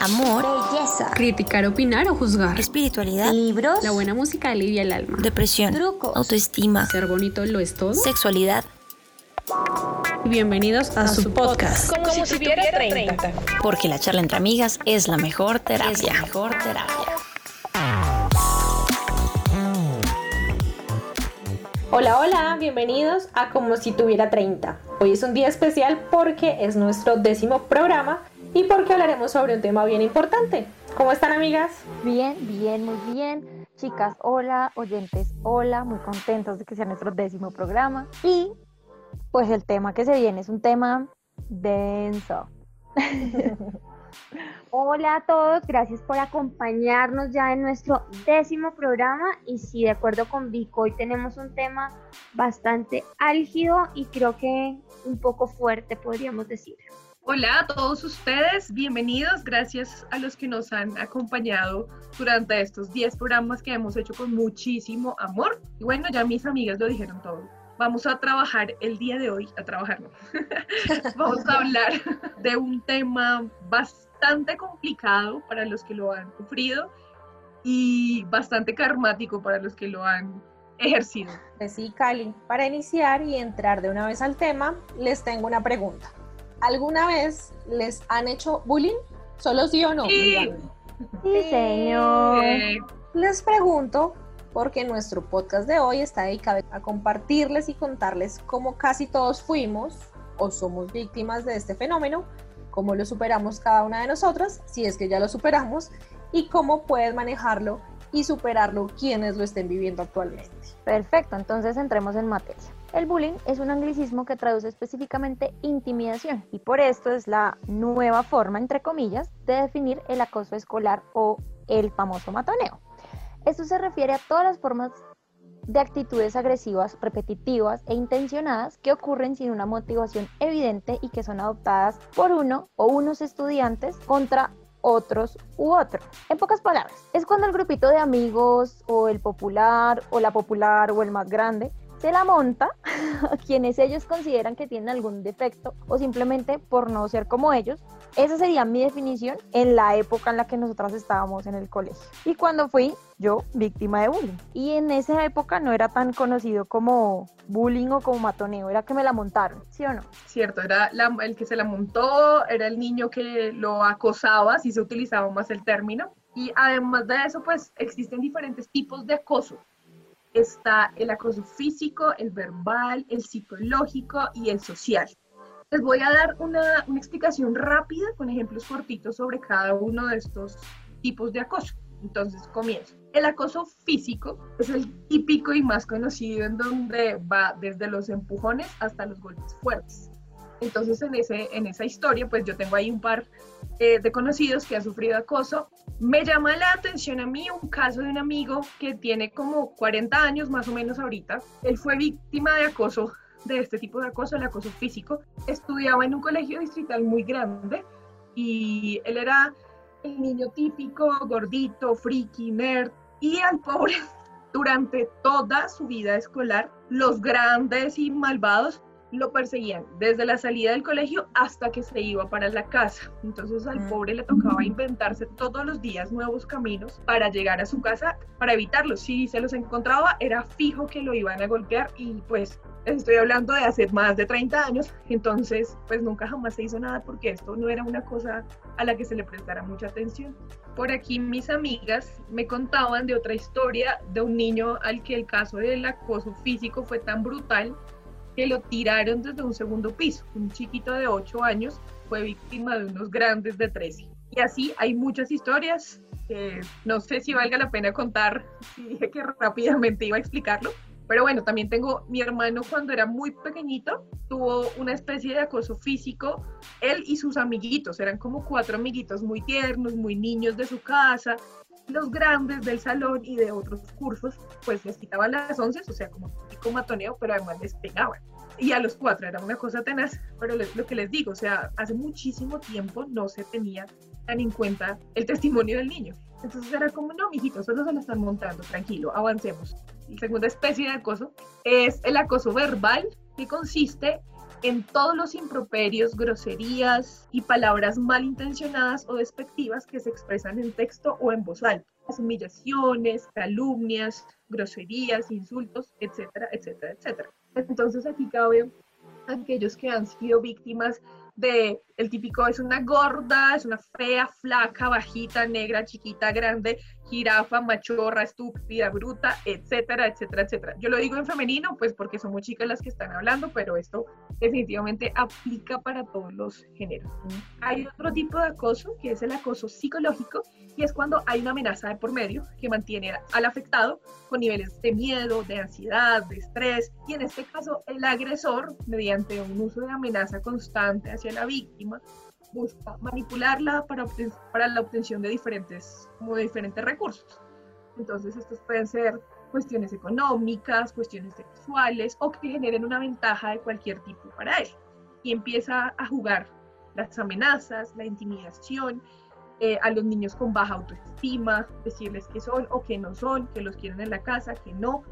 amor, belleza, criticar, opinar o juzgar, espiritualidad, libros, la buena música alivia el alma, depresión, trucos, autoestima, ser bonito lo es todo, sexualidad. Bienvenidos a, su podcast. Como, si, tuviera 30. Porque la charla entre amigas es la mejor terapia. Es la mejor terapia. Hola, hola, bienvenidos a Como si tuviera 30. Hoy es un día especial porque es nuestro décimo programa y porque hablaremos sobre un tema bien importante. ¿Cómo están amigas? Bien, bien, muy bien. Chicas, hola, oyentes, hola, muy contentos de que sea nuestro décimo programa. Y pues el tema que se viene es un tema denso. Hola a todos, gracias por acompañarnos ya en nuestro décimo programa y si de acuerdo con Vico hoy tenemos un tema bastante álgido y creo que un poco fuerte podríamos decir. Hola a todos ustedes, bienvenidos, gracias a los que nos han acompañado durante estos 10 programas que hemos hecho con muchísimo amor. Y bueno, ya mis amigas lo dijeron todo. Vamos a trabajar el día de hoy, a trabajar no. Vamos a hablar de un tema bastante complicado para los que lo han sufrido y bastante karmático para los que lo han ejercido. Pues sí, Cali, para iniciar y entrar de una vez al tema, les tengo una pregunta. ¿Alguna vez les han hecho bullying? ¿Solo sí o no? Sí, sí señor. Les pregunto porque nuestro podcast de hoy está dedicado a compartirles y contarles cómo casi todos fuimos o somos víctimas de este fenómeno, cómo lo superamos cada una de nosotras, si es que ya lo superamos, y cómo pueden manejarlo y superarlo quienes lo estén viviendo actualmente. Perfecto, entonces entremos en materia. El bullying es un anglicismo que traduce específicamente intimidación y por esto es la nueva forma, entre comillas, de definir el acoso escolar o el famoso matoneo. Esto se refiere a todas las formas de actitudes agresivas, repetitivas e intencionadas que ocurren sin una motivación evidente y que son adoptadas por uno o unos estudiantes contra otros u otro. En pocas palabras, es cuando el grupito de amigos o el popular o la popular o el más grande se la monta a quienes ellos consideran que tienen algún defecto o simplemente por no ser como ellos. Esa sería mi definición en la época en la que nosotras estábamos en el colegio. Y cuando fui yo víctima de bullying. Y en esa época no era tan conocido como bullying o como matoneo, era que me la montaron, ¿sí o no? Cierto, era el que se la montó, era el niño que lo acosaba, si se utilizaba más el término. Y además de eso, pues existen diferentes tipos de acoso está el acoso físico, el verbal, el psicológico y el social. Les voy a dar una, explicación rápida con ejemplos cortitos sobre cada uno de estos tipos de acoso. Entonces comienzo. El acoso físico es el típico y más conocido en donde va desde los empujones hasta los golpes fuertes. Entonces en, ese, en esa historia, pues yo tengo ahí un par eh, de conocidos que ha sufrido acoso. Me llama la atención a mí un caso de un amigo que tiene como 40 años más o menos ahorita. Él fue víctima de acoso, de este tipo de acoso, el acoso físico. Estudiaba en un colegio distrital muy grande y él era el niño típico, gordito, friki, nerd. Y al pobre, durante toda su vida escolar, los grandes y malvados lo perseguían desde la salida del colegio hasta que se iba para la casa. Entonces al mm. pobre le tocaba inventarse todos los días nuevos caminos para llegar a su casa para evitarlos. Si se los encontraba, era fijo que lo iban a golpear y pues estoy hablando de hace más de 30 años, entonces pues nunca jamás se hizo nada porque esto no era una cosa a la que se le prestara mucha atención. Por aquí mis amigas me contaban de otra historia de un niño al que el caso del acoso físico fue tan brutal que lo tiraron desde un segundo piso. Un chiquito de 8 años fue víctima de unos grandes de 13. Y así hay muchas historias que no sé si valga la pena contar, si dije que rápidamente iba a explicarlo. Pero bueno, también tengo mi hermano cuando era muy pequeñito, tuvo una especie de acoso físico, él y sus amiguitos, eran como cuatro amiguitos muy tiernos, muy niños de su casa, los grandes del salón y de otros cursos, pues les quitaban las once, o sea, como un matoneo, pero además les pegaban. Y a los cuatro era una cosa tenaz, pero lo que les digo, o sea, hace muchísimo tiempo no se tenía tan en cuenta el testimonio del niño. Entonces era como, no, mijito, solo se lo están montando, tranquilo, avancemos. La segunda especie de acoso es el acoso verbal, que consiste en todos los improperios, groserías y palabras malintencionadas o despectivas que se expresan en texto o en voz alta. Las humillaciones, calumnias, groserías, insultos, etcétera, etcétera, etcétera. Entonces aquí cabe aquellos que han sido víctimas de el típico es una gorda, es una fea, flaca, bajita, negra, chiquita, grande, jirafa, machorra, estúpida, bruta, etcétera, etcétera, etcétera. Yo lo digo en femenino, pues porque son muy chicas las que están hablando, pero esto definitivamente aplica para todos los géneros. Hay otro tipo de acoso, que es el acoso psicológico, y es cuando hay una amenaza de por medio que mantiene al afectado con niveles de miedo, de ansiedad, de estrés, y en este caso el agresor, mediante un uso de amenaza constante hacia la víctima, busca manipularla para, para la obtención de diferentes, como de diferentes recursos. Entonces, estos pueden ser cuestiones económicas, cuestiones sexuales o que generen una ventaja de cualquier tipo para él. Y empieza a jugar las amenazas, la intimidación, eh, a los niños con baja autoestima, decirles que son o que no son, que los quieren en la casa, que no.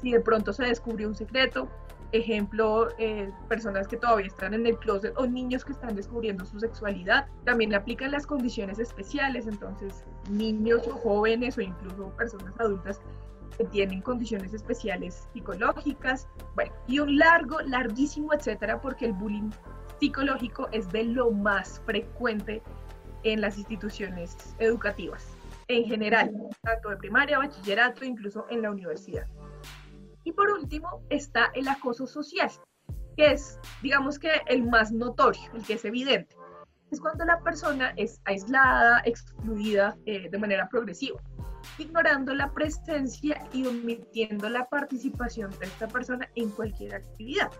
Si de pronto se descubrió un secreto, ejemplo, eh, personas que todavía están en el closet o niños que están descubriendo su sexualidad. También aplican las condiciones especiales, entonces niños o jóvenes o incluso personas adultas que tienen condiciones especiales psicológicas, bueno, y un largo, larguísimo, etcétera, porque el bullying psicológico es de lo más frecuente en las instituciones educativas, en general, tanto de primaria, bachillerato, incluso en la universidad. Y por último está el acoso social, que es, digamos que el más notorio, el que es evidente. Es cuando la persona es aislada, excluida eh, de manera progresiva, ignorando la presencia y omitiendo la participación de esta persona en cualquier actividad.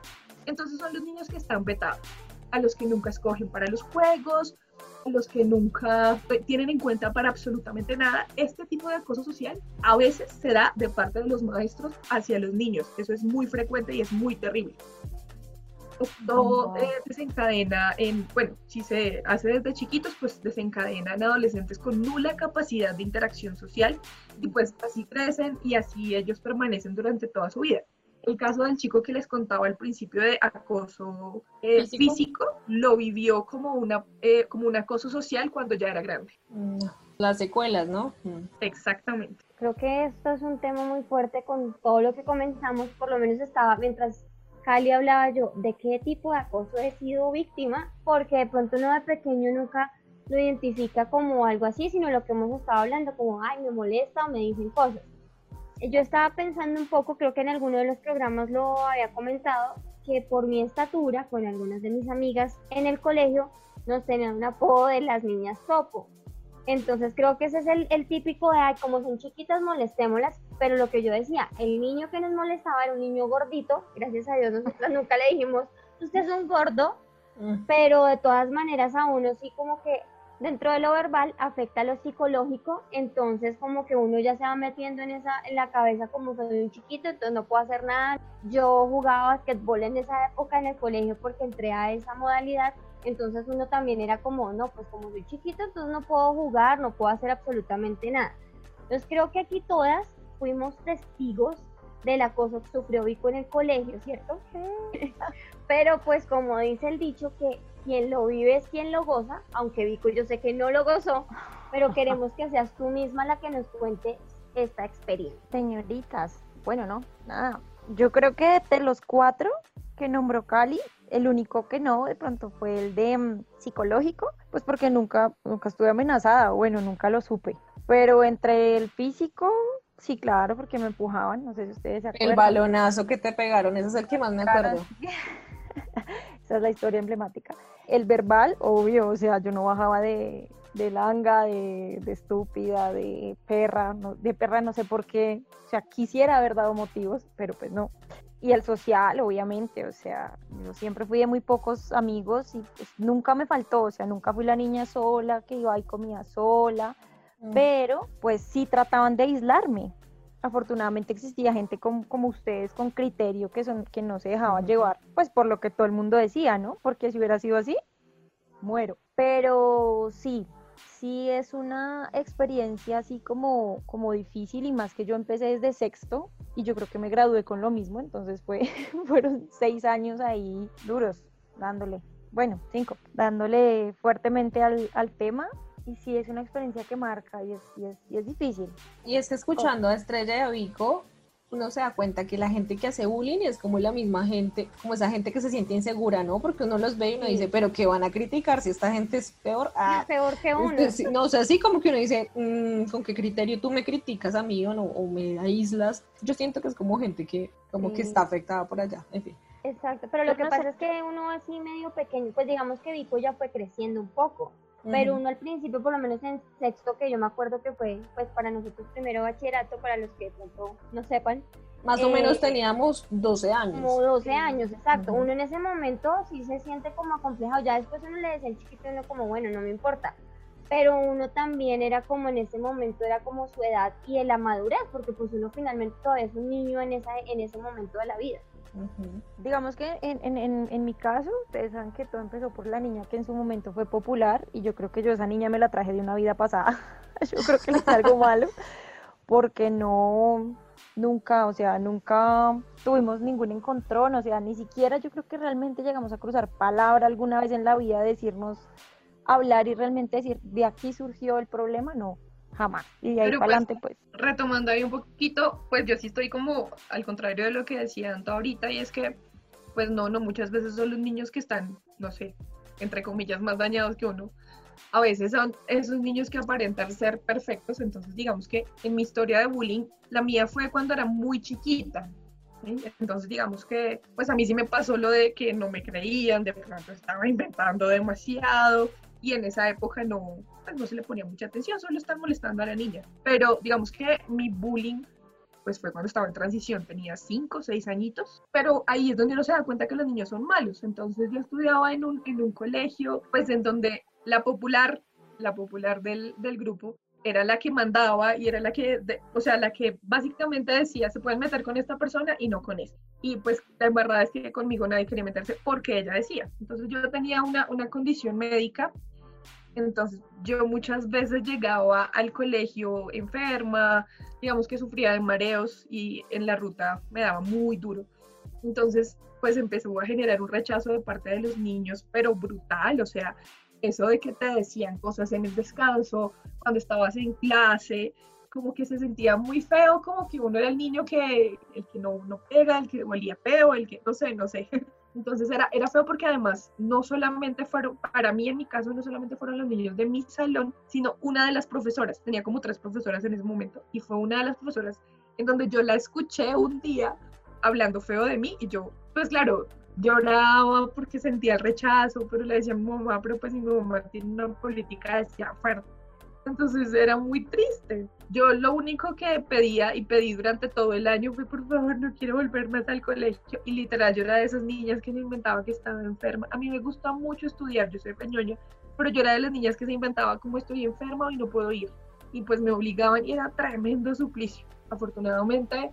Entonces son los niños que están vetados, a los que nunca escogen para los juegos, los que nunca tienen en cuenta para absolutamente nada, este tipo de acoso social a veces se da de parte de los maestros hacia los niños. Eso es muy frecuente y es muy terrible. Esto eh, desencadena en, bueno, si se hace desde chiquitos, pues desencadena en adolescentes con nula capacidad de interacción social y pues así crecen y así ellos permanecen durante toda su vida el caso del chico que les contaba al principio de acoso eh, ¿Físico? lo vivió como, una, eh, como un acoso social cuando ya era grande. Mm, las secuelas, ¿no? Mm. Exactamente. Creo que esto es un tema muy fuerte con todo lo que comenzamos, por lo menos estaba mientras Cali hablaba yo de qué tipo de acoso he sido víctima, porque de pronto uno de pequeño nunca lo identifica como algo así, sino lo que hemos estado hablando, como, ay, me molesta o me dicen cosas yo estaba pensando un poco, creo que en alguno de los programas lo había comentado, que por mi estatura, con algunas de mis amigas en el colegio, nos tenían un apodo de las niñas topo. Entonces creo que ese es el, típico de, ay, como son chiquitas, molestémoslas. Pero lo que yo decía, el niño que nos molestaba era un niño gordito. Gracias a Dios nosotros nunca le dijimos, usted es un gordo. Mm. Pero de todas maneras a uno sí como que dentro de lo verbal afecta a lo psicológico, entonces como que uno ya se va metiendo en esa en la cabeza como soy un chiquito, entonces no puedo hacer nada. Yo jugaba basquetbol en esa época en el colegio porque entré a esa modalidad, entonces uno también era como, no, pues como soy chiquito, entonces no puedo jugar, no puedo hacer absolutamente nada. Entonces creo que aquí todas fuimos testigos del acoso que sufrió Vico en el colegio, ¿cierto? Pero pues como dice el dicho que quien lo vive es quien lo goza, aunque Vico yo sé que no lo gozó, pero queremos que seas tú misma la que nos cuente esta experiencia. Señoritas, bueno, no, nada. Yo creo que de los cuatro que nombró Cali, el único que no, de pronto fue el de mm, psicológico, pues porque nunca, nunca estuve amenazada, bueno, nunca lo supe. Pero entre el físico, sí, claro, porque me empujaban, no sé si ustedes se acuerdan. El balonazo que te pegaron, ese es el que más me acuerdo. Esa es la historia emblemática. El verbal, obvio, o sea, yo no bajaba de, de langa, de, estúpida, de perra, de perra no sé por qué, o sea, quisiera haber dado motivos, pero pues no. Y el social, obviamente, o sea, yo siempre fui de muy pocos amigos y pues nunca me faltó, o sea, nunca fui la niña sola que iba y comía sola, mm. pero pues sí trataban de aislarme, afortunadamente existía gente como, como, ustedes con criterio que, son, que no se dejaban llevar, pues por lo que todo el mundo decía, ¿no? Porque si hubiera sido así, muero. Pero sí, sí es una experiencia así como, como difícil y más que yo empecé desde sexto y yo creo que me gradué con lo mismo, entonces fue, fueron seis años ahí duros, dándole, bueno, cinco, dándole fuertemente al, al tema y sí es una experiencia que marca y es, y es, y es difícil. Y es que escuchando a Estrella de Vico, uno se da cuenta que la gente que hace bullying es como la misma gente, como esa gente que se siente insegura, ¿no? Porque uno los ve y uno dice, pero ¿qué van a criticar si esta gente es peor? Ah, peor que uno. no, o sea, así como que uno dice, mm, ¿con qué criterio tú me criticas a mí o, no, o me aíslas? Yo siento que es como gente que como que está afectada por allá, en fin. Exacto, pero lo que pasa es que uno así medio pequeño, pues digamos que Vico ya fue creciendo un poco. Pero uno al principio, por lo menos en sexto, que yo me acuerdo que fue, pues para nosotros primero bachillerato, para los que de pronto no sepan. Más o menos eh, teníamos 12 años. Como 12 años, exacto. Uno en ese momento sí se siente como acomplejado. Ya después uno le decía al chiquito, uno como, bueno, no me importa. Pero uno también era como en ese momento, era como su edad y la madurez, porque pues uno finalmente todavía es un niño en, esa, en ese momento de la vida. Digamos que en, en, en, mi caso, ustedes saben que todo empezó por la niña que en su momento fue popular y yo creo que yo esa niña me la traje de una vida pasada. yo creo que es algo malo porque no, nunca, o sea, nunca tuvimos ningún encontrón, o sea, ni siquiera yo creo que realmente llegamos a cruzar palabra alguna vez en la vida, decirnos, hablar y realmente decir, de aquí surgió el problema, no jamás. Y de ahí para pues, adelante, pues. Retomando ahí un poquito, pues yo sí estoy como al contrario de lo que decía Anto ahorita, y es que, pues no, no, muchas veces son los niños que están, no sé, entre comillas, más dañados que uno. A veces son esos niños que aparentan ser perfectos, entonces digamos que en mi historia de bullying, la mía fue cuando era muy chiquita, entonces, digamos que, pues a mí sí me pasó lo de que no me creían, de pronto estaba inventando demasiado, y en esa época no, pues no se le ponía mucha atención, solo están molestando a la niña. Pero digamos que mi bullying pues fue cuando estaba en transición, tenía 5 o 6 añitos, pero ahí es donde uno se da cuenta que los niños son malos. Entonces yo estudiaba en un, en un colegio, pues en donde la popular, la popular del, del grupo, era la que mandaba y era la que, o sea, la que básicamente decía, se pueden meter con esta persona y no con esta. Y pues la verdad es que conmigo nadie quería meterse porque ella decía. Entonces yo tenía una, una condición médica entonces yo muchas veces llegaba al colegio enferma, digamos que sufría de mareos y en la ruta me daba muy duro. Entonces pues empezó a generar un rechazo de parte de los niños, pero brutal, o sea, eso de que te decían cosas en el descanso, cuando estabas en clase, como que se sentía muy feo, como que uno era el niño que, el que no, no pega, el que olía feo, el que, no sé, no sé. Entonces era, era feo porque además no solamente fueron, para mí en mi caso, no solamente fueron los niños de mi salón, sino una de las profesoras, tenía como tres profesoras en ese momento, y fue una de las profesoras en donde yo la escuché un día hablando feo de mí y yo, pues claro, lloraba porque sentía el rechazo, pero le decía mamá, pero pues mi mamá tiene una política de fuerte entonces era muy triste. Yo lo único que pedía y pedí durante todo el año fue, por favor, no quiero volver más al colegio. Y literal, yo era de esas niñas que se inventaba que estaba enferma. A mí me gusta mucho estudiar, yo soy peñoña, pero yo era de las niñas que se inventaba como estoy enferma y no puedo ir. Y pues me obligaban y era tremendo suplicio. Afortunadamente,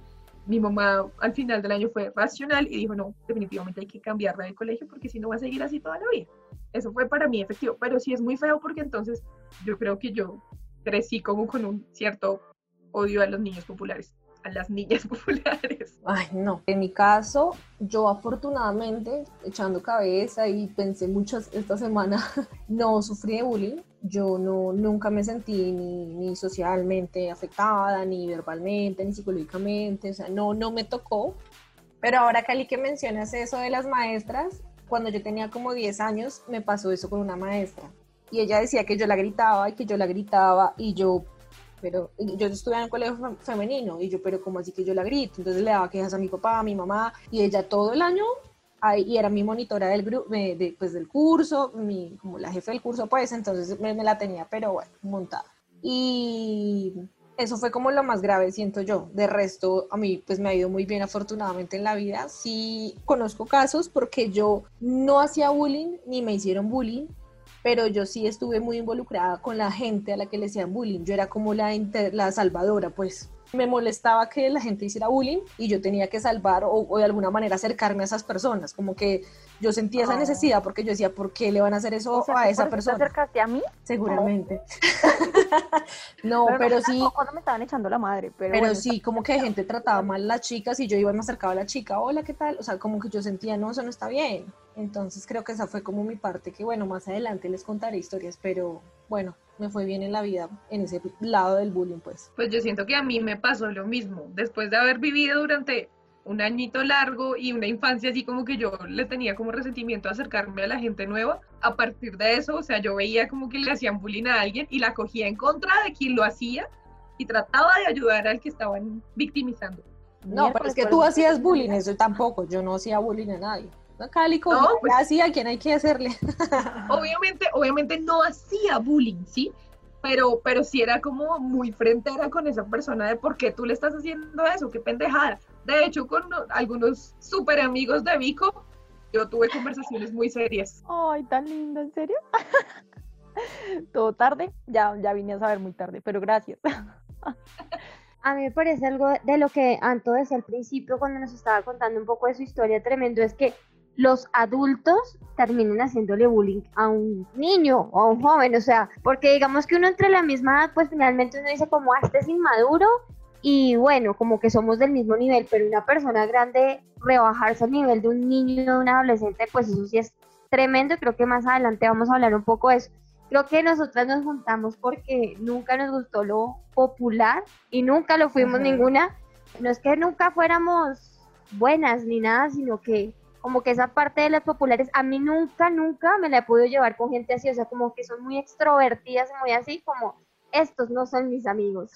mi mamá al final del año fue racional y dijo, no, definitivamente hay que cambiarla de colegio porque si no va a seguir así toda la vida. Eso fue para mí efectivo, pero sí es muy feo porque entonces yo creo que yo crecí como con un cierto odio a los niños populares, a las niñas populares. Ay, no. En mi caso, yo afortunadamente, echando cabeza y pensé muchas esta semana, no sufrí de bullying. Yo no, nunca me sentí ni, ni socialmente afectada, ni verbalmente, ni psicológicamente, o sea, no, no me tocó. Pero ahora, Cali, que mencionas eso de las maestras, cuando yo tenía como 10 años me pasó eso con una maestra y ella decía que yo la gritaba y que yo la gritaba y yo, pero yo estuve en un colegio femenino y yo, pero como así que yo la grito? Entonces le daba quejas a mi papá, a mi mamá y ella todo el año y era mi monitora del grupo, de, pues del curso, mi, como la jefe del curso pues, entonces me, me la tenía pero bueno, montada. Y eso fue como lo más grave, siento yo. De resto, a mí pues me ha ido muy bien afortunadamente en la vida. Sí conozco casos porque yo no hacía bullying ni me hicieron bullying, pero yo sí estuve muy involucrada con la gente a la que le hacían bullying. Yo era como la, la salvadora, pues me molestaba que la gente hiciera bullying y yo tenía que salvar o, o de alguna manera acercarme a esas personas, como que yo sentía esa Ah. necesidad porque yo decía, ¿por qué le van a hacer eso O sea, a ¿tú esa por persona? ¿Te acercaste a mí? Seguramente. no, pero, no, sí, Cuando me estaban echando la madre, pero, pero bueno, sí, como que gente trataba mal a las chicas y yo iba y me acercaba a la chica, hola, ¿qué tal? O sea, como que yo sentía, no, eso no está bien. Entonces creo que esa fue como mi parte, que bueno, más adelante les contaré historias, pero bueno, me fue bien en la vida, en ese lado del bullying, pues. Pues yo siento que a mí me pasó lo mismo. Después de haber vivido durante un añito largo y una infancia así como que yo le tenía como resentimiento a acercarme a la gente nueva, a partir de eso, o sea, yo veía como que le hacían bullying a alguien y la cogía en contra de quien lo hacía y trataba de ayudar al que estaban victimizando. No, pero es que tú hacías bullying, eso tampoco, yo no hacía bullying a nadie. Como No, pues- hacía a quien hay que hacerle. Obviamente, obviamente no hacía bullying, ¿sí? Pero, pero sí era como muy frentera con esa persona de por qué tú le estás haciendo eso, qué pendejada. De hecho, con no- algunos súper amigos de Vico, yo tuve conversaciones muy serias. Ay, tan lindo, ¿en serio? Todo tarde, ya, ya vine a saber muy tarde, pero gracias. A mí me parece algo de lo que Anto decía al principio cuando nos estaba contando un poco de su historia tremendo, es que los adultos terminan haciéndole bullying a un niño o a un joven, o sea, porque digamos que uno entre la misma edad, pues finalmente uno dice como, ah, este es inmaduro y bueno, como que somos del mismo nivel, pero una persona grande rebajarse al nivel de un niño, de un adolescente, pues eso sí es tremendo, creo que más adelante vamos a hablar un poco de eso. Creo que nosotras nos juntamos porque nunca nos gustó lo popular y nunca lo fuimos Ajá. ninguna. No es que nunca fuéramos buenas ni nada, sino que como que esa parte de las populares, a mí nunca, nunca me la he podido llevar con gente así, o sea, como que son muy extrovertidas, y muy así, como estos no son mis amigos.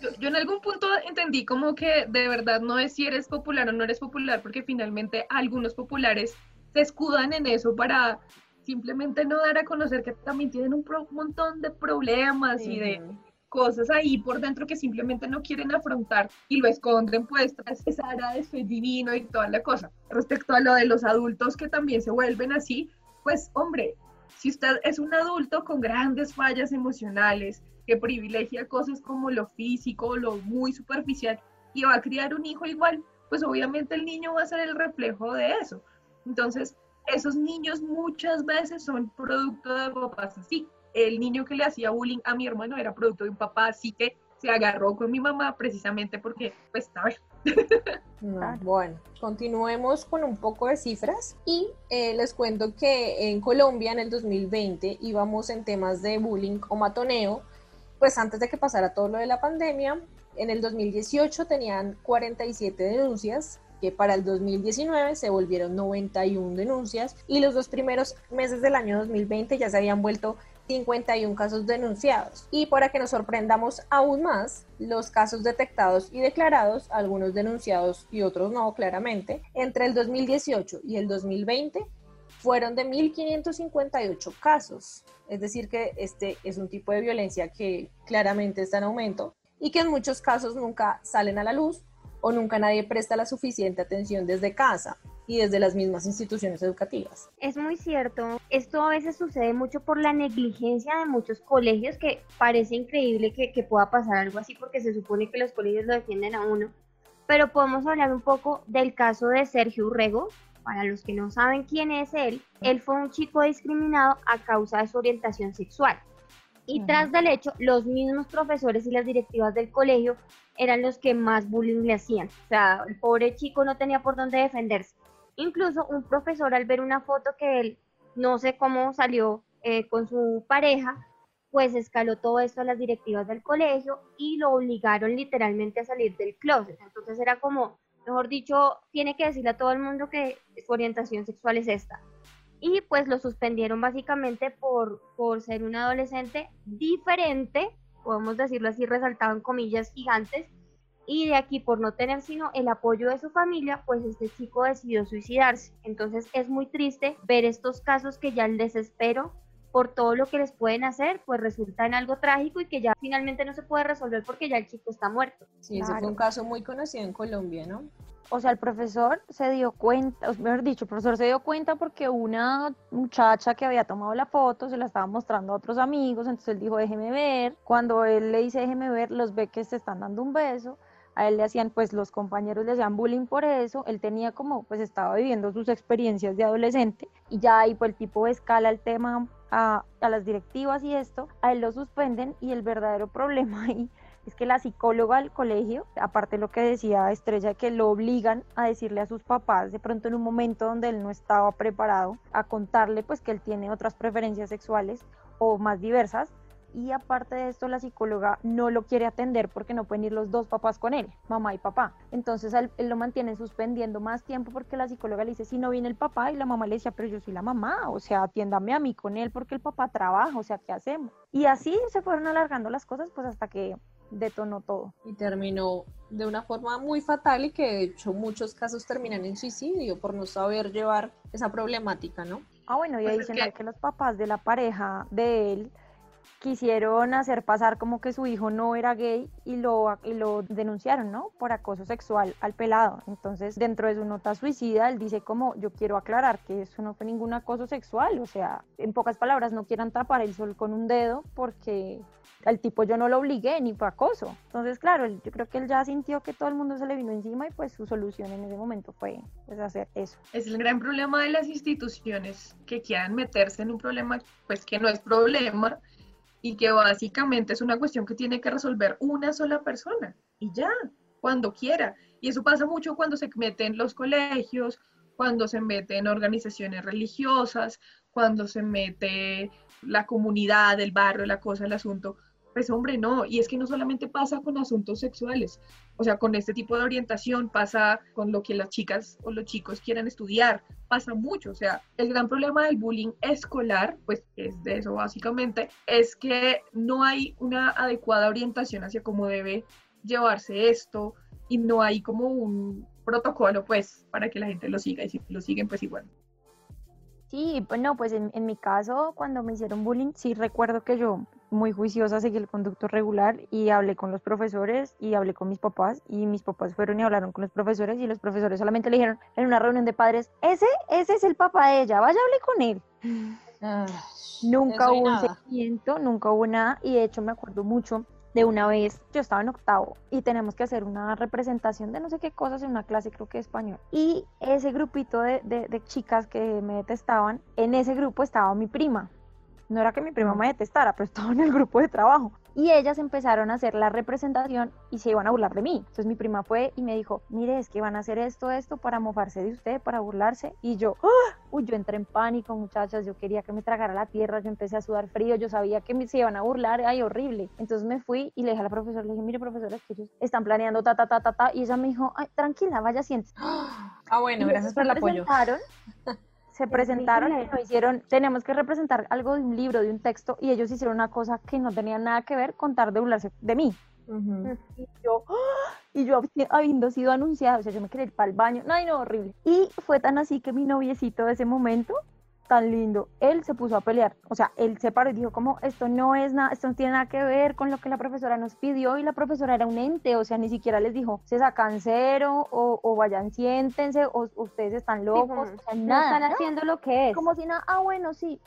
Yo, yo en algún punto entendí como que de verdad no es si eres popular o no eres popular, porque finalmente algunos populares se escudan en eso para simplemente no dar a conocer que también tienen un pro- montón de problemas y de cosas ahí por dentro que simplemente no quieren afrontar y lo esconden pues tras esa área de soy divino y toda la cosa. Respecto a lo de los adultos que también se vuelven así, pues hombre, si usted es un adulto con grandes fallas emocionales, que privilegia cosas como lo físico, lo muy superficial y va a criar un hijo igual, pues obviamente el niño va a ser el reflejo de eso. Entonces, esos niños muchas veces son producto de papás así. El niño que le hacía bullying a mi hermano era producto de un papá así que se agarró con mi mamá precisamente porque, pues, a ver, No, Claro. Bueno, continuemos con un poco de cifras y eh, les cuento que en Colombia en el 2020 íbamos en temas de bullying o matoneo, pues antes de que pasara todo lo de la pandemia, en el 2018 tenían 47 denuncias, que para el 2019 se volvieron 91 denuncias y los dos primeros meses del año 2020 ya se habían vuelto 51 casos denunciados. Y para que nos sorprendamos aún más, los casos detectados y declarados, algunos denunciados y otros no, claramente, entre el 2018 y el 2020 fueron de 1.558 casos. Es decir, que este es un tipo de violencia que claramente está en aumento y que en muchos casos nunca salen a la luz o nunca nadie presta la suficiente atención desde casa y desde las mismas instituciones educativas. Es muy cierto. Esto a veces sucede mucho por la negligencia de muchos colegios que parece increíble que, pueda pasar algo así porque se supone que los colegios lo defienden a uno. Pero podemos hablar un poco del caso de Sergio Urrego. Para los que no saben quién es él, él fue un chico discriminado a causa de su orientación sexual. Y tras del hecho, los mismos profesores y las directivas del colegio eran los que más bullying le hacían. O sea, el pobre chico no tenía por dónde defenderse. Incluso un profesor al ver una foto que él, no sé cómo salió eh, con su pareja, pues escaló todo esto a las directivas del colegio y lo obligaron literalmente a salir del closet. Entonces era como, mejor dicho, tiene que decirle a todo el mundo que su orientación sexual es esta. Y pues lo suspendieron básicamente por, por ser un adolescente diferente, podemos decirlo así, resaltado en comillas gigantes, y de aquí por no tener sino el apoyo de su familia, pues este chico decidió suicidarse. Entonces es muy triste ver estos casos que ya el desespero por todo lo que les pueden hacer, pues resulta en algo trágico y que ya finalmente no se puede resolver porque ya el chico está muerto. Sí, ese fue un caso muy conocido en Colombia, ¿no? O sea, el profesor se dio cuenta, o mejor dicho, el profesor se dio cuenta porque una muchacha que había tomado la foto se la estaba mostrando a otros amigos, entonces él dijo, déjeme ver. Cuando él le dice, déjeme ver, los ve que se están dando un beso a él le hacían, pues los compañeros le hacían bullying por eso, él tenía como, pues estaba viviendo sus experiencias de adolescente y ya ahí pues el tipo escala el tema a, a las directivas y esto, a él lo suspenden y el verdadero problema ahí es que la psicóloga del colegio, aparte de lo que decía Estrella, que lo obligan a decirle a sus papás de pronto en un momento donde él no estaba preparado, a contarle pues que él tiene otras preferencias sexuales o más diversas, y aparte de esto la psicóloga no lo quiere atender porque no pueden ir los dos papás con él, mamá y papá. Entonces él, lo mantiene suspendiendo más tiempo porque la psicóloga le dice, si no viene el papá y la mamá le decía, pero yo soy la mamá, o sea, atiéndame a mí con él porque el papá trabaja, o sea, ¿qué hacemos? Y así se fueron alargando las cosas pues hasta que detonó todo. Y terminó de una forma muy fatal y que de hecho muchos casos terminan en suicidio por no saber llevar esa problemática, ¿no? Ah, bueno, y pues adicional que... que los papás de la pareja de él quisieron hacer pasar como que su hijo no era gay y lo, y lo denunciaron, ¿no? Por acoso sexual al pelado. Entonces, dentro de su nota suicida, él dice como, yo quiero aclarar que eso no fue ningún acoso sexual, o sea, en pocas palabras, no quieran tapar el sol con un dedo porque al tipo yo no lo obligué ni fue acoso. Entonces, claro, yo creo que él ya sintió que todo el mundo se le vino encima y pues su solución en ese momento fue pues, hacer eso. Es el gran problema de las instituciones que quieran meterse en un problema pues que no es problema y que básicamente es una cuestión que tiene que resolver una sola persona y ya, cuando quiera. Y eso pasa mucho cuando se meten los colegios, cuando se meten organizaciones religiosas, cuando se mete la comunidad, el barrio, la cosa, el asunto. Pues hombre, no, y es que no solamente pasa con asuntos sexuales, o sea, con este tipo de orientación pasa con lo que las chicas o los chicos quieran estudiar, pasa mucho, o sea, el gran problema del bullying escolar, pues es de eso básicamente, es que no hay una adecuada orientación hacia cómo debe llevarse esto y no hay como un protocolo pues para que la gente lo siga y si lo siguen pues igual. Sí, bueno, pues en, en mi caso, cuando me hicieron bullying, sí recuerdo que yo muy juiciosa, seguí el conducto regular y hablé con los profesores y hablé con mis papás y mis papás fueron y hablaron con los profesores y los profesores solamente le dijeron en una reunión de padres, ese, ese es el papá de ella, vaya hable con él. nunca hubo un seguimiento, nunca hubo nada y de hecho me acuerdo mucho de una vez, yo estaba en octavo y tenemos que hacer una representación de no sé qué cosas en una clase, creo que español. Y ese grupito de, de, de chicas que me detestaban, en ese grupo estaba mi prima. No era que mi prima me detestara, pero estaba en el grupo de trabajo. Y ellas empezaron a hacer la representación y se iban a burlar de mí. Entonces mi prima fue y me dijo, mire, es que van a hacer esto, esto para mofarse de usted, para burlarse. Y yo, ¡Ah! uy, yo entré en pánico, muchachas, yo quería que me tragara la tierra, yo empecé a sudar frío, yo sabía que me, se iban a burlar, ay, horrible. Entonces me fui y le dije a la profesora, le dije, mire, profesora, es que ellos están planeando ta, ta, ta, ta, ta. Y ella me dijo, ay, tranquila, vaya, siéntese. Ah, bueno, gracias por el apoyo. se presentaron y lo hicieron, tenemos que representar algo de un libro, de un texto, y ellos hicieron una cosa que no tenía nada que ver, contar de burlarse de mí. Y yo, ¡ah! y yo habiendo sido anunciada, o sea, yo me quería ir para el baño, no, no, horrible. Y fue tan así que mi noviecito de ese momento tan lindo, él se puso a pelear, o sea, él se paró y dijo como, esto no es nada, esto no tiene nada que ver con lo que la profesora nos pidió y la profesora era un ente, o sea, ni siquiera les dijo, se sacan cero o, o vayan, siéntense o, ustedes están locos, o sea, nada. están haciendo lo que es. Como si nada, ah, bueno, sí,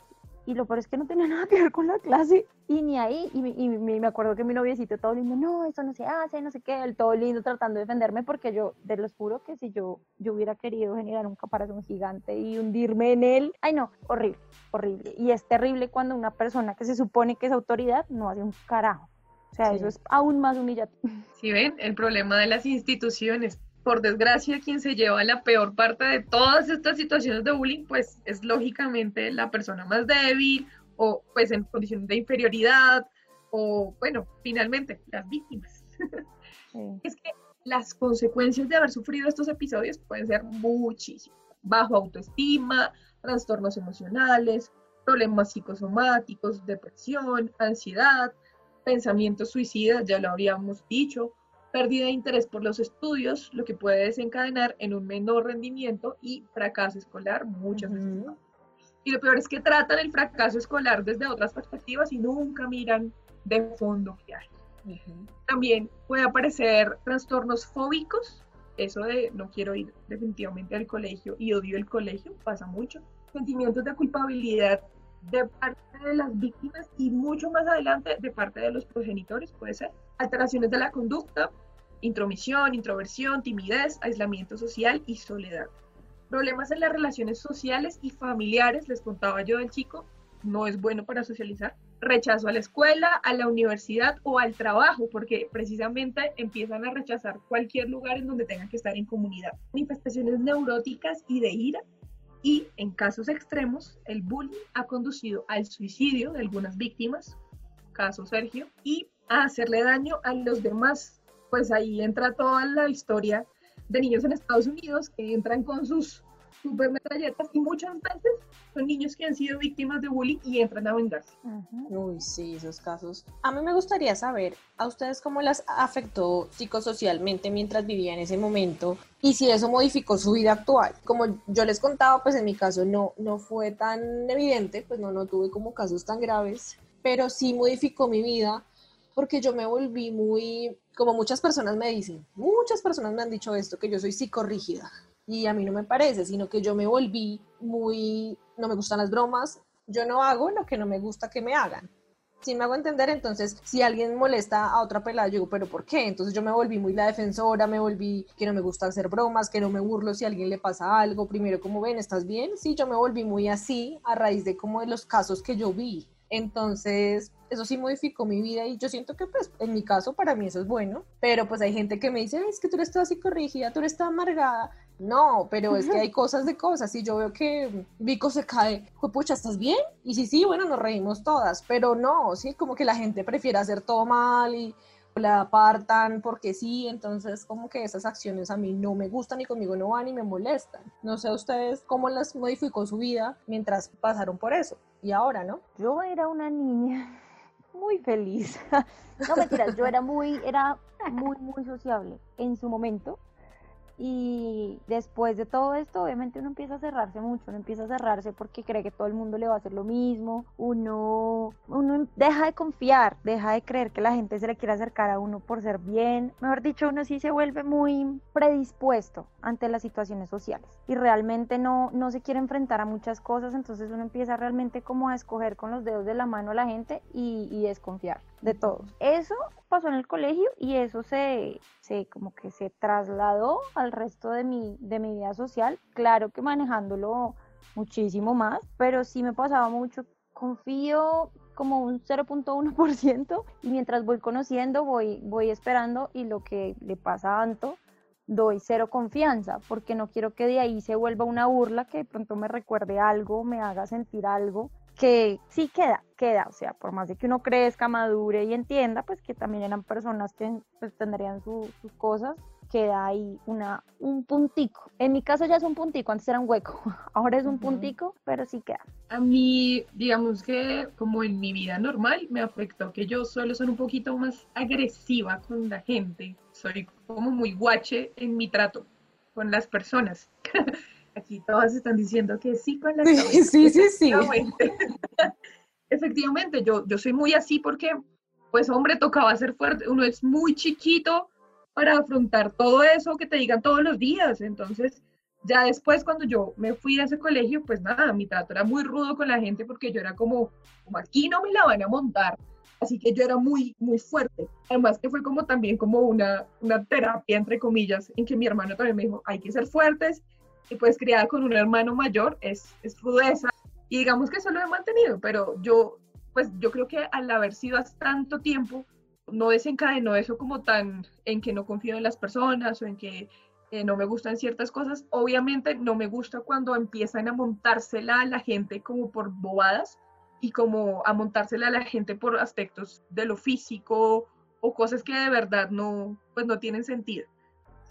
y lo peor es que no tenía nada que ver con la clase y ni ahí. Y, y, me acuerdo que mi noviecito todo lindo, no, eso no se hace, no sé qué, el todo lindo tratando de defenderme porque yo, de los juro que si yo, yo hubiera querido generar un caparazón gigante y hundirme en él, ay no, horrible, horrible. Y es terrible cuando una persona que se supone que es autoridad no hace un carajo. O sea, eso es aún más humillante. Si ven, el problema de las instituciones por desgracia, quien se lleva la peor parte de todas estas situaciones de bullying, pues es lógicamente la persona más débil o pues en condiciones de inferioridad o bueno, finalmente las víctimas. Es que las consecuencias de haber sufrido estos episodios pueden ser muchísimas. Bajo autoestima, trastornos emocionales, problemas psicosomáticos, depresión, ansiedad, pensamientos suicidas, ya lo habíamos dicho, pérdida de interés por los estudios, lo que puede desencadenar en un menor rendimiento y fracaso escolar muchas veces. Y lo peor es que tratan el fracaso escolar desde otras perspectivas y nunca miran de fondo qué hay. También puede aparecer trastornos fóbicos, eso de no quiero ir definitivamente al colegio y odio el colegio, pasa mucho. Sentimientos de culpabilidad de parte de las víctimas y mucho más adelante de parte de los progenitores, puede ser. Alteraciones de la conducta, intromisión, introversión, timidez, aislamiento social y soledad. Problemas en las relaciones sociales y familiares, les contaba yo del chico, no es bueno para socializar. Rechazo a la escuela, a la universidad o al trabajo, porque precisamente empiezan a rechazar cualquier lugar en donde tengan que estar en comunidad. Manifestaciones neuróticas y de ira. Y en casos extremos, el bullying ha conducido al suicidio de algunas víctimas, caso Sergio, y a hacerle daño a los demás. Pues ahí entra toda la historia de niños en Estados Unidos que entran con sus supermetralletas y muchas veces son niños que han sido víctimas de bullying y entran a vengarse. Uy, sí, esos casos. A mí me gustaría saber a ustedes cómo las afectó psicosocialmente mientras vivía en ese momento y si eso modificó su vida actual. Como yo les contaba, pues en mi caso no, no fue tan evidente, pues no, no tuve como casos tan graves, pero sí modificó mi vida porque yo me volví muy, como muchas personas me dicen, muchas personas me han dicho esto, que yo soy psicorrígida y a mí no me parece, sino que yo me volví muy, no me gustan las bromas, yo no hago lo que no me gusta que me hagan. Si me hago entender, entonces, si alguien molesta a otra pelada, yo digo, ¿pero por qué? Entonces yo me volví muy la defensora, me volví que no me gusta hacer bromas, que no me burlo si a alguien le pasa algo. Primero, como ven, ¿estás bien? Sí, yo me volví muy así a raíz de como de los casos que yo vi. Entonces, eso sí modificó mi vida y yo siento que pues en mi caso para mí eso es bueno, pero pues hay gente que me dice, es que tú eres toda así corrigida, tú eres toda amargada. No, pero es que hay cosas de cosas y yo veo que Vico se cae, pucha, ¿estás bien? Y sí, sí, bueno, nos reímos todas, pero no, sí, como que la gente prefiere hacer todo mal y la apartan porque sí, entonces como que esas acciones a mí no me gustan y conmigo no van y me molestan. No sé ustedes cómo las modificó su vida mientras pasaron por eso y ahora, ¿no? Yo era una niña muy feliz. no mentiras, yo era muy, era muy, muy sociable en su momento. Y después de todo esto, obviamente uno empieza a cerrarse mucho, uno empieza a cerrarse porque cree que todo el mundo le va a hacer lo mismo, uno, uno deja de confiar, deja de creer que la gente se le quiere acercar a uno por ser bien. Mejor dicho, uno sí se vuelve muy predispuesto ante las situaciones sociales y realmente no, no se quiere enfrentar a muchas cosas, entonces uno empieza realmente como a escoger con los dedos de la mano a la gente y, y desconfiar de todos. Eso pasó en el colegio y eso se, se como que se trasladó al resto de mi, de mi vida social. Claro que manejándolo muchísimo más, pero sí me pasaba mucho. Confío como un 0.1% y mientras voy conociendo voy, voy esperando y lo que le pasa a Anto doy cero confianza porque no quiero que de ahí se vuelva una burla que de pronto me recuerde algo, me haga sentir algo que sí queda, queda, o sea, por más de que uno crezca, madure y entienda, pues que también eran personas que pues, tendrían sus cosas, queda ahí una, un puntico. En mi caso ya es un puntico, antes era un hueco, ahora es un puntico, pero sí queda. A mí, digamos que como en mi vida normal, me afectó que yo suelo ser un poquito más agresiva con la gente, soy como muy guache en mi trato con las personas. Aquí todas están diciendo que sí con la Sí, sí, sí, sí. Efectivamente, yo, yo soy muy así porque, pues hombre, tocaba ser fuerte. Uno es muy chiquito para afrontar todo eso que te digan todos los días. Entonces, ya después cuando yo me fui a ese colegio, pues nada, mi trato era muy rudo con la gente porque yo era como, como aquí no me la van a montar. Así que yo era muy, muy fuerte. Además que fue como también como una, una terapia, entre comillas, en que mi hermano también me dijo, hay que ser fuertes y pues criada con un hermano mayor es, es rudeza y digamos que eso lo he mantenido, pero yo pues yo creo que al haber sido hace tanto tiempo no desencadenó eso como tan en que no confío en las personas o en que eh, no me gustan ciertas cosas. Obviamente no me gusta cuando empiezan a montársela a la gente como por bobadas y como a montársela a la gente por aspectos de lo físico o cosas que de verdad no, pues no tienen sentido.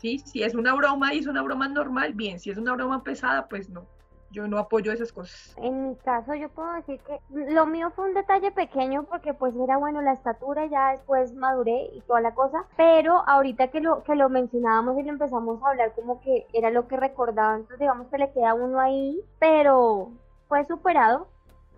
¿Sí? Si es una broma y es una broma normal, bien. Si es una broma pesada, pues no. Yo no apoyo esas cosas. En mi caso yo puedo decir que lo mío fue un detalle pequeño porque pues era bueno la estatura, ya después maduré y toda la cosa, pero ahorita que lo que lo mencionábamos y lo empezamos a hablar como que era lo que recordaba, entonces digamos que le queda uno ahí, pero fue superado.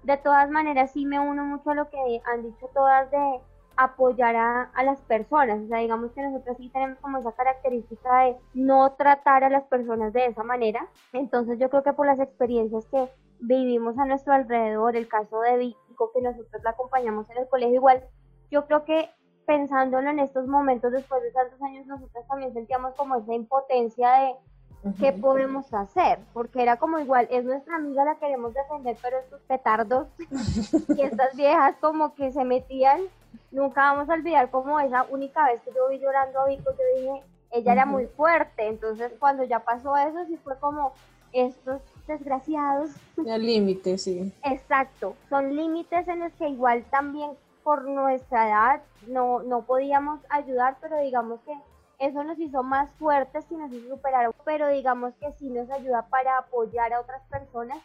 De todas maneras, sí me uno mucho a lo que han dicho todas de apoyar a, a, las personas. O sea, digamos que nosotros sí tenemos como esa característica de no tratar a las personas de esa manera. Entonces yo creo que por las experiencias que vivimos a nuestro alrededor, el caso de Vico, que nosotros la acompañamos en el colegio, igual yo creo que pensándolo en estos momentos, después de tantos años, nosotros también sentíamos como esa impotencia de qué podemos hacer, porque era como igual, es nuestra amiga, la queremos defender, pero estos petardos y estas viejas como que se metían, nunca vamos a olvidar como esa única vez que yo vi llorando a Vico, yo dije, ella era muy fuerte, entonces cuando ya pasó eso, sí fue como estos desgraciados. El límite, sí. Exacto, son límites en los que igual también por nuestra edad no, no podíamos ayudar, pero digamos que eso nos hizo más fuertes y nos hizo superar, pero digamos que sí nos ayuda para apoyar a otras personas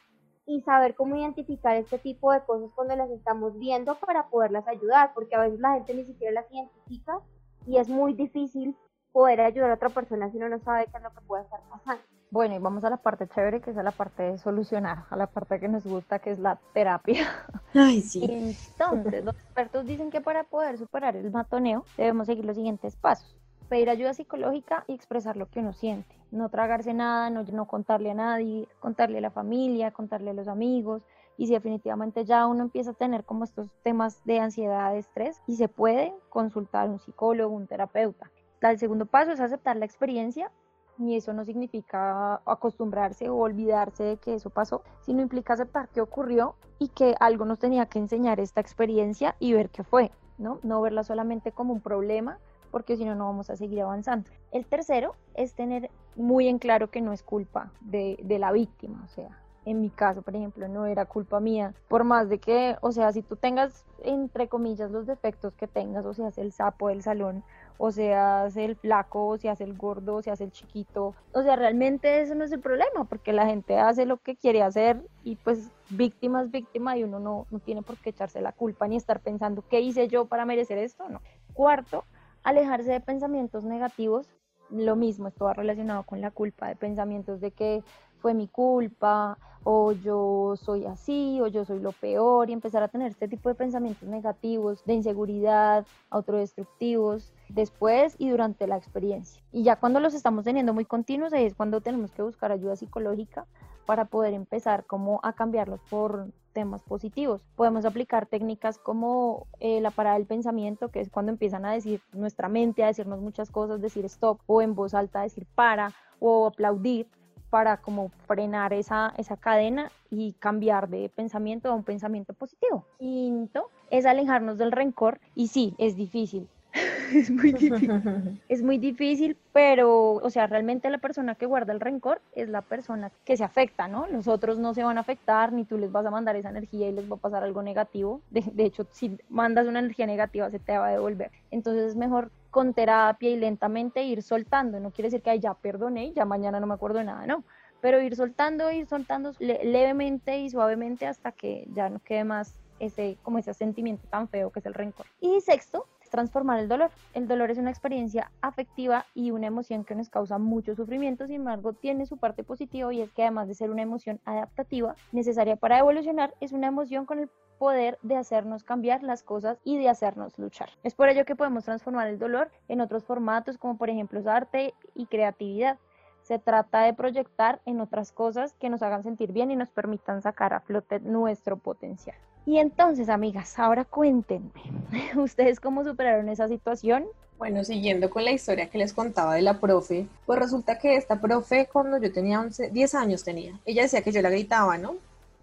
y saber cómo identificar este tipo de cosas cuando las estamos viendo para poderlas ayudar, porque a veces la gente ni siquiera las identifica y es muy difícil poder ayudar a otra persona si uno no sabe qué es lo que puede estar pasando. Bueno, y vamos a la parte chévere, que es a la parte de solucionar, a la parte que nos gusta, que es la terapia. Ay, sí. Entonces, los expertos dicen que para poder superar el matoneo debemos seguir los siguientes pasos. Pedir ayuda psicológica y expresar lo que uno siente. No tragarse nada, no, no contarle a nadie, contarle a la familia, contarle a los amigos. Y si definitivamente ya uno empieza a tener como estos temas de ansiedad, de estrés, y se puede consultar a un psicólogo, un terapeuta. El segundo paso es aceptar la experiencia y eso no significa acostumbrarse o olvidarse de que eso pasó, sino implica aceptar que ocurrió y que algo nos tenía que enseñar esta experiencia y ver qué fue, ¿no? No verla solamente como un problema, porque si no, no vamos a seguir avanzando. El tercero es tener muy en claro que no es culpa de, de la víctima, o sea, en mi caso, por ejemplo, no era culpa mía, por más de que, o sea, si tú tengas, entre comillas, los defectos que tengas, o seas el sapo del salón, o seas el flaco, o seas el gordo, o seas el chiquito, o sea, realmente eso no es el problema, porque la gente hace lo que quiere hacer y pues víctima es víctima y uno no, no tiene por qué echarse la culpa ni estar pensando, ¿qué hice yo para merecer esto? No. Cuarto, alejarse de pensamientos negativos lo mismo, esto va relacionado con la culpa, de pensamientos de que fue mi culpa, o yo soy así, o yo soy lo peor, y empezar a tener este tipo de pensamientos negativos, de inseguridad, autodestructivos, después y durante la experiencia. Y ya cuando los estamos teniendo muy continuos, ahí es cuando tenemos que buscar ayuda psicológica para poder empezar como a cambiarlos por temas positivos. Podemos aplicar técnicas como eh, la parada del pensamiento, que es cuando empiezan a decir nuestra mente, a decirnos muchas cosas, decir stop, o en voz alta decir para, o aplaudir, para como frenar esa, esa cadena y cambiar de pensamiento a un pensamiento positivo. Quinto es alejarnos del rencor y sí, es difícil. es muy difícil. es muy difícil, pero, o sea, realmente la persona que guarda el rencor es la persona que se afecta, ¿no? Los otros no se van a afectar, ni tú les vas a mandar esa energía y les va a pasar algo negativo. De, de hecho, si mandas una energía negativa, se te va a devolver. Entonces es mejor con terapia y lentamente ir soltando. No quiere decir que ya perdoné ya mañana no me acuerdo nada, no. Pero ir soltando, ir soltando levemente y suavemente hasta que ya no quede más ese, como ese sentimiento tan feo que es el rencor. Y sexto, transformar el dolor. El dolor es una experiencia afectiva y una emoción que nos causa mucho sufrimiento, sin embargo, tiene su parte positiva y es que además de ser una emoción adaptativa necesaria para evolucionar, es una emoción con el poder de hacernos cambiar las cosas y de hacernos luchar. Es por ello que podemos transformar el dolor en otros formatos como por ejemplo arte y creatividad. Se trata de proyectar en otras cosas que nos hagan sentir bien y nos permitan sacar a flote nuestro potencial. Y entonces, amigas, ahora cuéntenme, ¿ustedes cómo superaron esa situación? Bueno, siguiendo con la historia que les contaba de la profe, pues resulta que esta profe cuando yo tenía 11, 10 años tenía, ella decía que yo la gritaba, ¿no?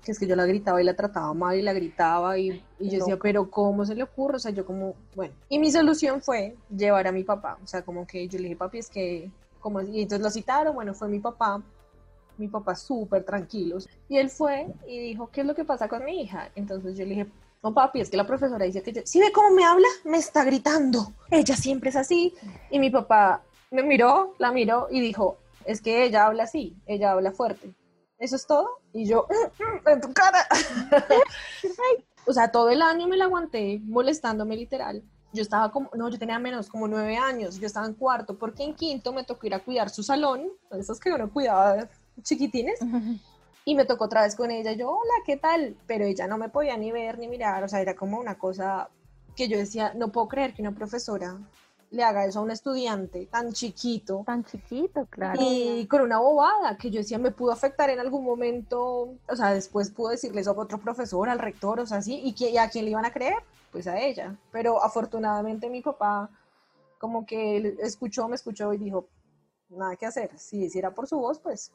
que es que yo la gritaba y la trataba mal y la gritaba y, y yo decía, pero ¿cómo se le ocurre? O sea, yo como, bueno, y mi solución fue llevar a mi papá, o sea, como que yo le dije, papi, es que, como, y entonces lo citaron, bueno, fue mi papá, mi papá súper tranquilo, y él fue y dijo, ¿qué es lo que pasa con mi hija? Entonces yo le dije, no, papi, es que la profesora dice que, si ve cómo me habla? Me está gritando, ella siempre es así, y mi papá me miró, la miró y dijo, es que ella habla así, ella habla fuerte. ¿Eso es todo? Y yo, mm, mm, en tu cara. o sea, todo el año me la aguanté molestándome literal. Yo estaba como, no, yo tenía menos, como nueve años, yo estaba en cuarto, porque en quinto me tocó ir a cuidar su salón, esos que uno cuidaba chiquitines. Y me tocó otra vez con ella, yo, hola, ¿qué tal? Pero ella no me podía ni ver ni mirar, o sea, era como una cosa que yo decía, no puedo creer que una profesora le haga eso a un estudiante tan chiquito. Tan chiquito, claro. Y con una bobada que yo decía me pudo afectar en algún momento, o sea, después pudo decirles a otro profesor, al rector, o sea, sí, y, que, y a quién le iban a creer, pues a ella. Pero afortunadamente mi papá como que él escuchó, me escuchó y dijo, nada que hacer, si hiciera por su voz, pues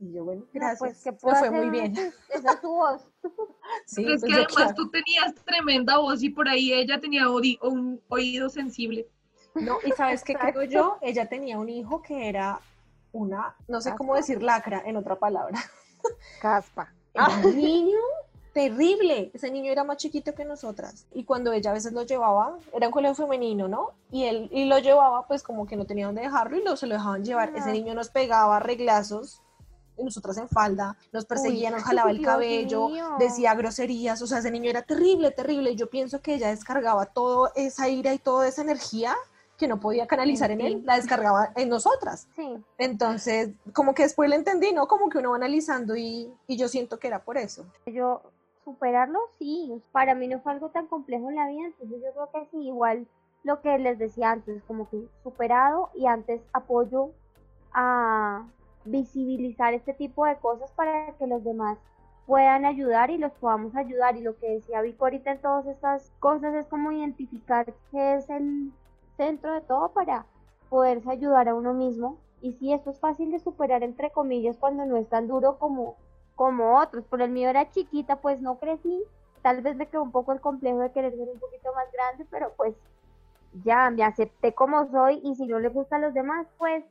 y yo, bueno, gracias. pues, ¿qué Me puedo fue muy bien. Esa es tu voz. Sí, Pero es pues que yo además claro. tú tenías tremenda voz y por ahí ella tenía un oído sensible. No, y sabes qué creo yo, ella tenía un hijo que era una, no sé cómo decir lacra en otra palabra. Caspa. Un niño terrible. Ese niño era más chiquito que nosotras. Y cuando ella a veces lo llevaba, era un colegio femenino, ¿no? Y él y lo llevaba, pues como que no tenía dónde dejarlo y lo, se lo dejaban llevar. Ese Ah. niño nos pegaba reglazos. Y nosotras en falda, nos perseguía, nos jalaba el Dios cabello, mío. decía groserías, o sea, ese niño era terrible, terrible. Yo pienso que ella descargaba toda esa ira y toda esa energía que no podía canalizar en En él, la descargaba en nosotras. Sí. Entonces, como que después le entendí, ¿no? Como que uno va analizando y, y yo siento que era por eso. Yo superarlo, sí. Para mí no fue algo tan complejo en la vida, entonces yo creo que sí, igual lo que les decía antes, como que superado y antes apoyo a visibilizar este tipo de cosas para que los demás puedan ayudar y los podamos ayudar. Y lo que decía Vico ahorita en todas estas cosas es como identificar qué es el centro de todo para poderse ayudar a uno mismo. Y sí, esto es fácil de superar entre comillas cuando no es tan duro como, como otros. Por el mío era chiquita, pues no crecí. Tal vez me quedó un poco el complejo de querer ser un poquito más grande, pero pues ya me acepté como soy y si no le gusta a los demás, pues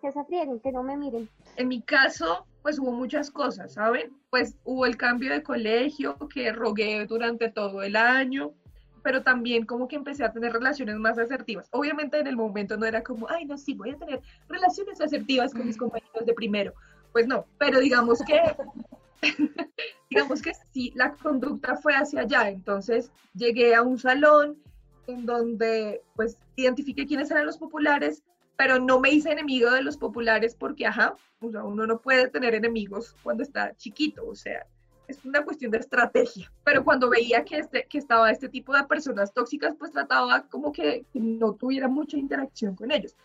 que se frieguen, que no me miren. En mi caso, pues hubo muchas cosas, ¿saben? Pues hubo el cambio de colegio que rogué durante todo el año, pero también como que empecé a tener relaciones más asertivas. Obviamente en el momento no era como, ay, no, sí, voy a tener relaciones asertivas con mis compañeros de primero. Pues no, pero digamos que, digamos que sí, la conducta fue hacia allá. Entonces llegué a un salón en donde pues identifiqué quiénes eran los populares, pero no me hice enemigo de los populares porque, ajá, uno no puede tener enemigos cuando está chiquito, o sea, es una cuestión de estrategia. Pero cuando veía que, este, que estaba este tipo de personas tóxicas, pues trataba como que no tuviera mucha interacción con ellos.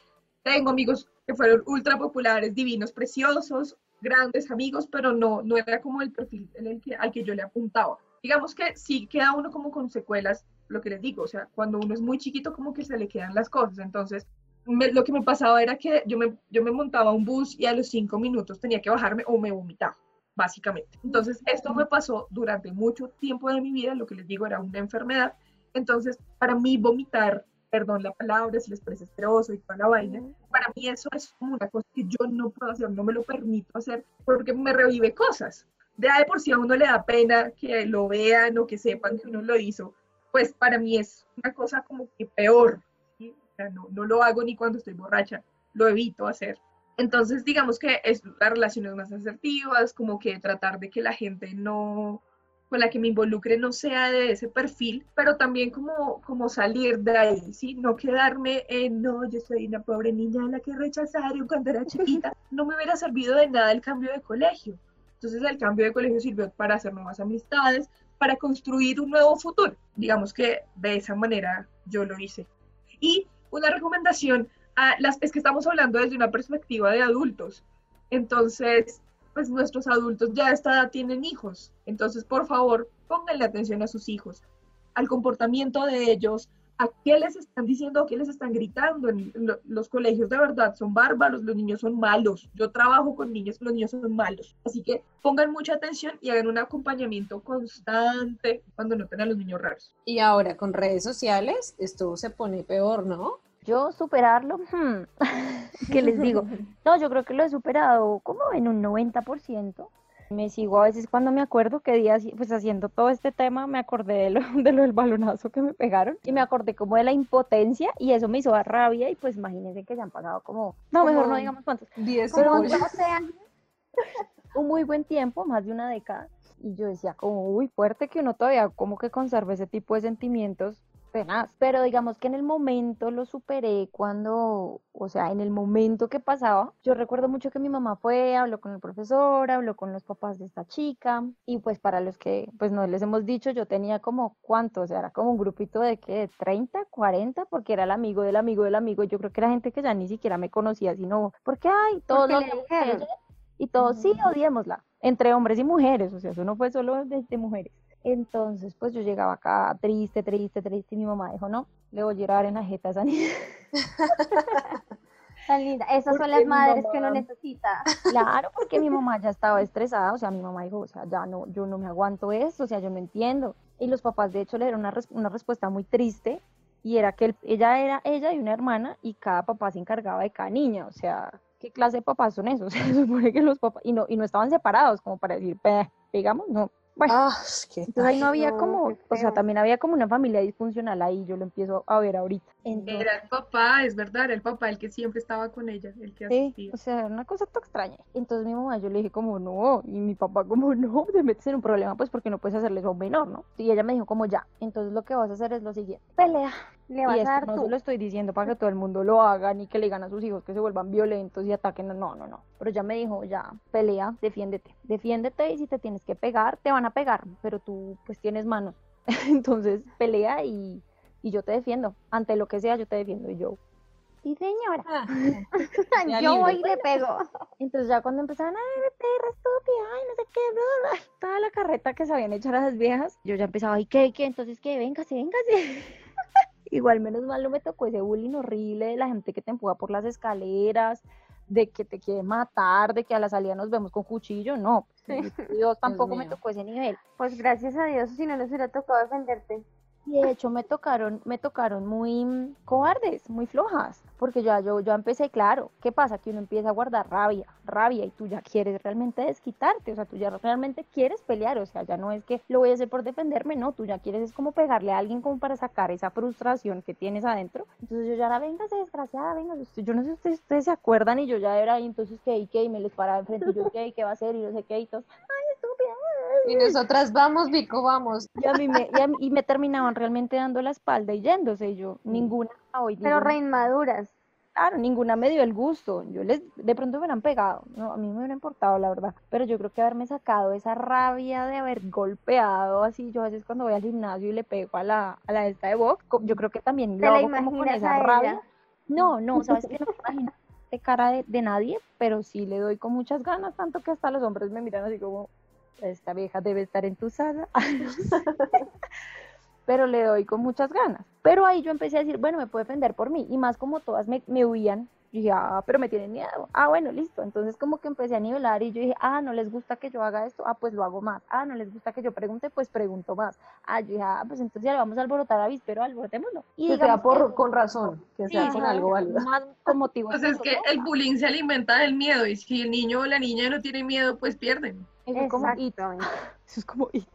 Tengo amigos que fueron ultra populares, divinos, preciosos, grandes amigos, pero no, no era como el perfil en el que, al que yo le apuntaba. Digamos que sí queda uno como con secuelas, lo que les digo, o sea, cuando uno es muy chiquito como que se le quedan las cosas, entonces me- lo que me pasaba era que yo me, yo me montaba un bus y a los cinco minutos tenía que bajarme o me vomitaba, básicamente. Entonces, esto me pasó durante mucho tiempo de mi vida, lo que les digo era una enfermedad. Entonces, para mí vomitar, perdón la palabra, si les parece asqueroso y toda la vaina, para mí eso es una cosa que yo no puedo hacer, no me lo permito hacer porque me revive cosas. De ahí de por si a uno le da pena que lo vean o que sepan que uno lo hizo, pues para mí es una cosa como que peor. ¿sí? O sea, no, no lo hago ni cuando estoy borracha, lo evito hacer. Entonces, digamos que es las relaciones más asertivas, como que tratar de que la gente no, con la que me involucre no sea de ese perfil, pero también como, como salir de ahí, ¿sí? No quedarme en, no, yo soy una pobre niña a la que rechazaron cuando era chiquita. No me hubiera servido de nada el cambio de colegio. Entonces el cambio de colegio sirvió para hacer nuevas amistades, para construir un nuevo futuro. Digamos que de esa manera yo lo hice. Y una recomendación, a las, es que estamos hablando desde una perspectiva de adultos. Entonces, pues nuestros adultos ya a tienen hijos. Entonces, por favor, pónganle atención a sus hijos, al comportamiento de ellos, a qué les están diciendo, a qué les están gritando. En lo- los colegios de verdad son bárbaros, los niños son malos. Yo trabajo con niños, los niños son malos. Así que pongan mucha atención y hagan un acompañamiento constante cuando noten a los niños raros. Y ahora con redes sociales, esto se pone peor, ¿no? Yo superarlo, hmm, ¿qué les digo? No, yo creo que lo he superado como en un 90%. Me sigo a veces cuando me acuerdo que día, pues haciendo todo este tema, me acordé de lo, de lo del balonazo que me pegaron y me acordé como de la impotencia y eso me hizo dar rabia y pues imagínense que se han pagado como, no, mejor no Como digamos cuántos, 10 Pero horas. no sé, un muy buen tiempo, más de una década. Y yo decía como, uy, fuerte que uno todavía como que conserve ese tipo de sentimientos tenaz. Pero digamos que en el momento lo superé cuando, o sea, en el momento que pasaba, yo recuerdo mucho que mi mamá fue, habló con el profesor, habló con los papás de esta chica y pues para los que pues no les hemos dicho, yo tenía como cuánto, o sea, era como un grupito de que 30, 40, porque era el amigo del amigo del amigo, yo creo que era gente que ya ni siquiera me conocía, sino porque ay, todos Porque nos y todos sí odiémosla, entre hombres y mujeres, o sea, eso no fue solo de, de mujeres. Entonces, pues yo llegaba acá triste, triste, triste, y mi mamá dijo, no, le voy a llorar en la jeta a esa niña. Tan linda. Esas son las madres que uno mamá- necesita. Claro, porque mi mamá ya estaba estresada, o sea, mi mamá dijo, o sea, ya no, yo no me aguanto esto, o sea, yo no entiendo. Y los papás, de hecho, le dieron una, res- una respuesta muy triste, y era que ella era ella y una hermana, y cada papá se encargaba de cada niña, o sea, ¿qué clase de papás son esos? Se supone que los papás, y no, y no estaban separados, como para decir, "Pe, digamos, no. Bueno, Ah, es que entonces ahí no había no, como, o sea, también había como una familia disfuncional ahí, yo lo empiezo a ver ahorita. Entonces, Era el papá, es verdad, era el papá el que siempre estaba con ella, el que Sí, asistía. o sea, era una cosa tan extraña. Entonces mi mamá, yo le dije como no, y mi papá como no, te metes en un problema pues porque no puedes hacerle eso a un menor, ¿no? Y ella me dijo como ya, entonces lo que vas a hacer es lo siguiente, pelea. Le Y a esto dar no tú. se lo estoy diciendo para que todo el mundo lo haga, ni que le digan a sus hijos que se vuelvan violentos y ataquen, no, no, no. Pero ya me dijo, ya, pelea, defiéndete, defiéndete y si te tienes que pegar, te van a pegar, pero tú pues tienes manos. Entonces pelea y, y yo te defiendo, ante lo que sea yo te defiendo y yo. Sí, señora. Ah, Yo voy y le pego. Entonces ya cuando empezaban, ay, perra estúpida, ay, no sé qué, bla, bla, bla", toda la carreta que sabían echar a las viejas, yo ya empezaba, ¿y qué, qué? Entonces, ¿qué? Véngase, véngase. Igual menos mal no me tocó ese bullying horrible de la gente que te empuja por las escaleras, de que te quiere matar, de que a la salida nos vemos con cuchillo, no. Dios tampoco me tocó ese nivel. Pues gracias a Dios, si no nos hubiera tocado defenderte. Y de hecho me tocaron, me tocaron muy mm, cobardes, muy flojas, porque ya yo, yo empecé, claro, ¿qué pasa? Que uno empieza a guardar rabia, rabia, y tú ya quieres realmente desquitarte, o sea, tú ya realmente quieres pelear, o sea, ya no es que lo voy a hacer por defenderme, no, tú ya quieres es como pegarle a alguien como para sacar esa frustración que tienes adentro. Entonces yo ya era, véngase, desgraciada, venga, yo no sé si ustedes, se acuerdan, y yo ya era ahí, entonces, ¿qué? ¿Y qué? Y me les paraba enfrente, y yo, ¿qué? ¿Y qué va a hacer? Y no sé qué, y todos, ay, Y nosotras vamos, Vico, vamos. y, a mí me, y, a mí- y me terminaban realmente dando la espalda y yéndose. Y yo, ninguna, hoy Pero ninguna, re inmaduras. claro, ninguna me dio el gusto. Yo les, de pronto me hubieran pegado. No, a mí me hubiera importado, la verdad. Pero yo creo que haberme sacado esa rabia de haber golpeado así. Yo a veces cuando voy al gimnasio y le pego a la, a la esta de box, yo creo que también ¿Te lo la hago como con imaginas esa rabia. No, no, sabes que no me imagino de cara de, de nadie, pero sí le doy con muchas ganas, tanto que hasta los hombres me miran así como, esta vieja debe estar entusada. pero le doy con muchas ganas. Pero ahí yo empecé a decir, bueno, me puedo defender por mí, y más como todas me, me huían, yo dije, ah, pero me tienen miedo. Ah, bueno, listo. Entonces como que empecé a nivelar y yo dije, ah, no les gusta que yo haga esto, ah, pues lo hago más. Ah, no les gusta que yo pregunte, pues pregunto más. Ah, yo dije, ah, pues entonces ya le vamos a alborotar a Vispero, alborotémoslo. Y Que sea por, que- con razón, que sea Sí, con sí, algo válido. Más con motivos. Pues es que el bullying se alimenta del miedo y si el niño o la niña no tiene miedo, pues pierden. Eso es como it. Eso es como it.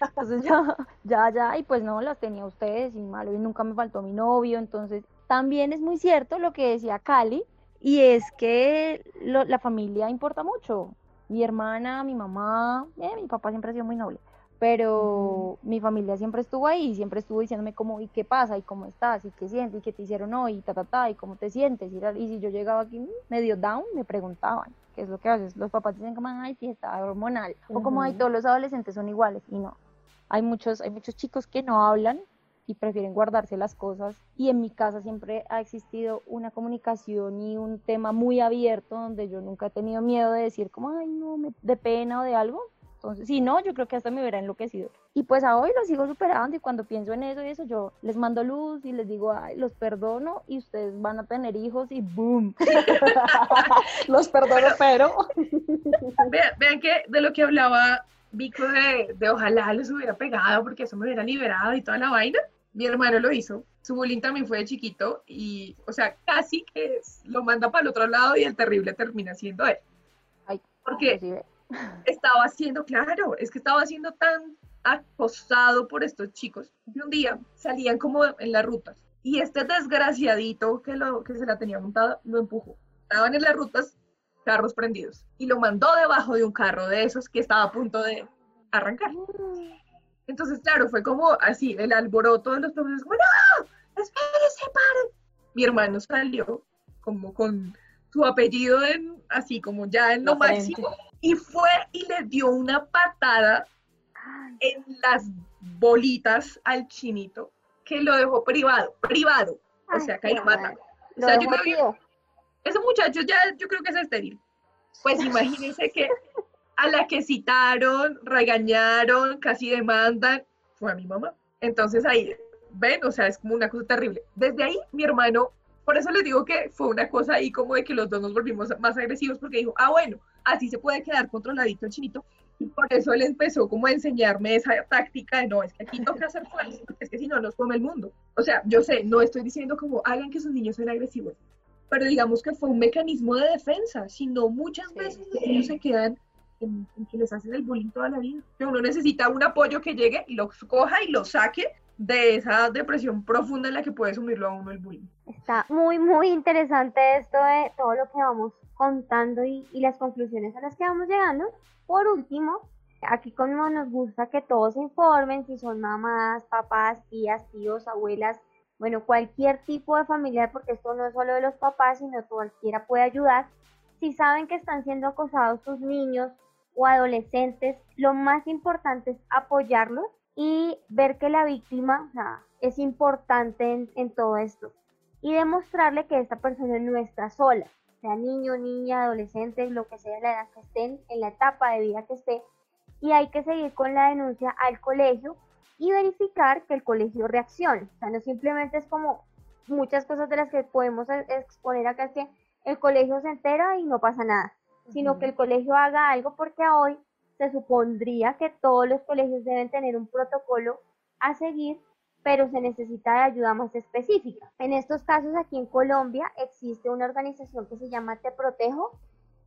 Entonces ya, ya, ya, y pues no, las tenía ustedes y malo, y nunca me faltó mi novio. Entonces, también es muy cierto lo que decía Cali, y es que lo- la familia importa mucho. Mi hermana, mi mamá, eh, mi papá siempre ha sido muy noble, pero mi familia siempre estuvo ahí, siempre estuvo diciéndome como, ¿y qué pasa? ¿Y cómo estás? ¿Y qué sientes? ¿Y qué te hicieron hoy? Y ta, ta, ta, ¿y cómo te sientes? Y, si yo llegaba aquí mm, medio down, me preguntaban, que es lo que a veces los papás dicen como, ay, sí, está hormonal, o como, ay, todos los adolescentes son iguales, y no. Hay muchos, hay muchos chicos que no hablan y prefieren guardarse las cosas. Y en mi casa siempre ha existido una comunicación y un tema muy abierto donde yo nunca he tenido miedo de decir como, ay, no, me, de pena o de algo. Entonces, si no, yo creo que hasta me hubiera enloquecido. Y pues a hoy lo sigo superando y cuando pienso en eso y eso, yo les mando luz y les digo, ay, los perdono y ustedes van a tener hijos y boom. Los perdono, pero. Vean, vean que de lo que hablaba Vico de, de ojalá los hubiera pegado porque eso me hubiera liberado y toda la vaina. Mi hermano lo hizo. Su bullying también fue de chiquito y, o sea, casi que lo manda para el otro lado y el terrible termina siendo él. Ay, Porque. Estaba siendo, claro, es que estaba siendo tan acosado por estos chicos que un día salían como en las rutas y este desgraciadito que, lo, que se la tenía montada lo empujó. Estaban en las rutas carros prendidos y lo mandó debajo de un carro de esos que estaba a punto de arrancar. Entonces, claro, fue como así, el alboroto de los profesores, como, no, espérese, pare. Mi hermano salió como con su apellido en, así como ya en lo máximo, y fue y le dio una patada en las bolitas al chinito que lo dejó privado, privado, o sea, que ahí lo mata. O sea, yo creo que ese muchacho ya, yo creo que es estéril. Pues imagínense que a la que citaron, regañaron, casi demandan, fue a mi mamá. Entonces ahí, ven, o sea, es como una cosa terrible. Desde ahí, mi hermano, por eso les digo que fue una cosa ahí como de que los dos nos volvimos más agresivos, porque dijo, ah, bueno, así se puede quedar controladito el chinito. Y por eso él empezó como a enseñarme esa táctica de no, es que aquí toca hacer fuerza, es que si no nos come el mundo. O sea, yo sé, no estoy diciendo como hagan que sus niños sean agresivos, pero digamos que fue un mecanismo de defensa, sino muchas veces los niños se quedan en, que les hacen el bullying toda la vida. Que uno necesita un apoyo que llegue y lo coja y lo saque de esa depresión profunda en la que puede sumirlo a uno el bullying. Está muy, muy interesante esto de todo lo que vamos contando y, las conclusiones a las que vamos llegando. Por último, aquí como nos gusta que todos informen, si son mamás, papás, tías, tíos, abuelas, bueno, cualquier tipo de familiar, porque esto no es solo de los papás, sino cualquiera puede ayudar. Si saben que están siendo acosados sus niños o adolescentes, lo más importante es apoyarlos y ver que la víctima es importante en, todo esto. Y demostrarle que esta persona no está sola, sea niño, niña, adolescente, lo que sea la edad que estén, en la etapa de vida que esté, y hay que seguir con la denuncia al colegio y verificar que el colegio reaccione. O sea, no simplemente es como muchas cosas de las que podemos exponer acá es que el colegio se entera y no pasa nada, sino que el colegio haga algo porque hoy se supondría que todos los colegios deben tener un protocolo a seguir, pero se necesita de ayuda más específica. En estos casos aquí en Colombia existe una organización que se llama Te Protejo.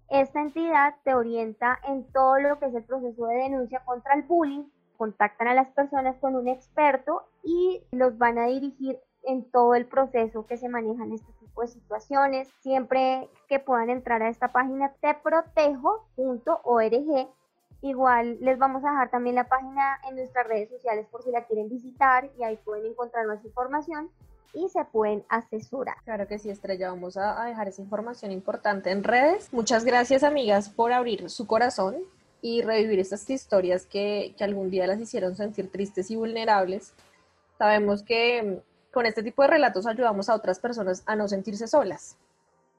Esta entidad te orienta en todo lo que es el proceso de denuncia contra el bullying, contactan a las personas con un experto y los van a dirigir en todo el proceso que se maneja en este tipo de situaciones. Siempre que puedan entrar a esta página teprotejo.org. Igual les vamos a dejar también la página en nuestras redes sociales por si la quieren visitar y ahí pueden encontrar más información y se pueden asesorar. Claro que sí, Estrella, vamos a dejar esa información importante en redes. Muchas gracias, amigas, por abrir su corazón y revivir estas historias que, que algún día las hicieron sentir tristes y vulnerables. Sabemos que mm, con este tipo de relatos ayudamos a otras personas a no sentirse solas.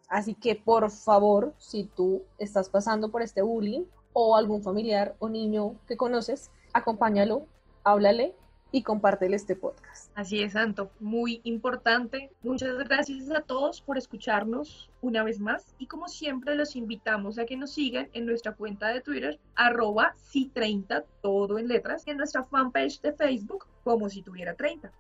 Así que por favor, si tú estás pasando por este bullying o algún familiar o niño que conoces, acompáñalo, háblale y compártele este podcast. Así es, Santo, muy importante. Muchas gracias a todos por escucharnos una vez más y como siempre los invitamos a que nos sigan en nuestra cuenta de Twitter arroba si 30 todo en letras y en nuestra fanpage de Facebook como si tuviera 30.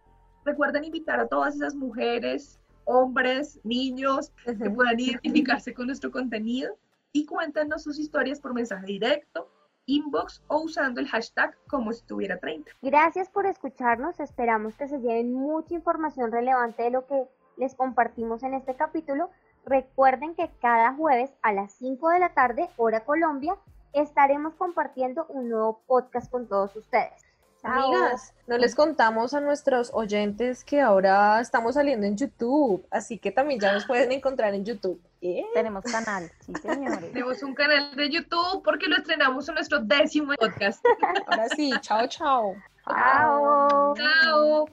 Recuerden invitar a todas esas mujeres, hombres, niños que puedan identificarse con nuestro contenido y cuéntanos sus historias por mensaje directo inbox o usando el hashtag como si tuviera 30. Gracias por escucharnos, esperamos que se lleven mucha información relevante de lo que les compartimos en este capítulo. Recuerden que cada jueves a las 5 de la tarde, hora Colombia, estaremos compartiendo un nuevo podcast con todos ustedes. Amigas, no les contamos a nuestros oyentes que ahora estamos saliendo en YouTube, así que también ya nos pueden encontrar en YouTube. ¿Eh? Tenemos canal, sí señores. Tenemos un canal de YouTube porque lo estrenamos en nuestro décimo podcast. Ahora sí, chao, chao. Chao. Chao.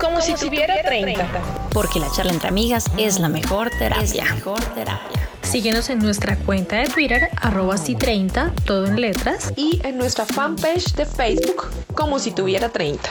Como, si, tuviera 30. Porque la charla entre amigas es la mejor terapia. mejor terapia. Síguenos en nuestra cuenta de Twitter, arroba si 30, todo en letras. Y en nuestra fanpage de Facebook, como si tuviera 30.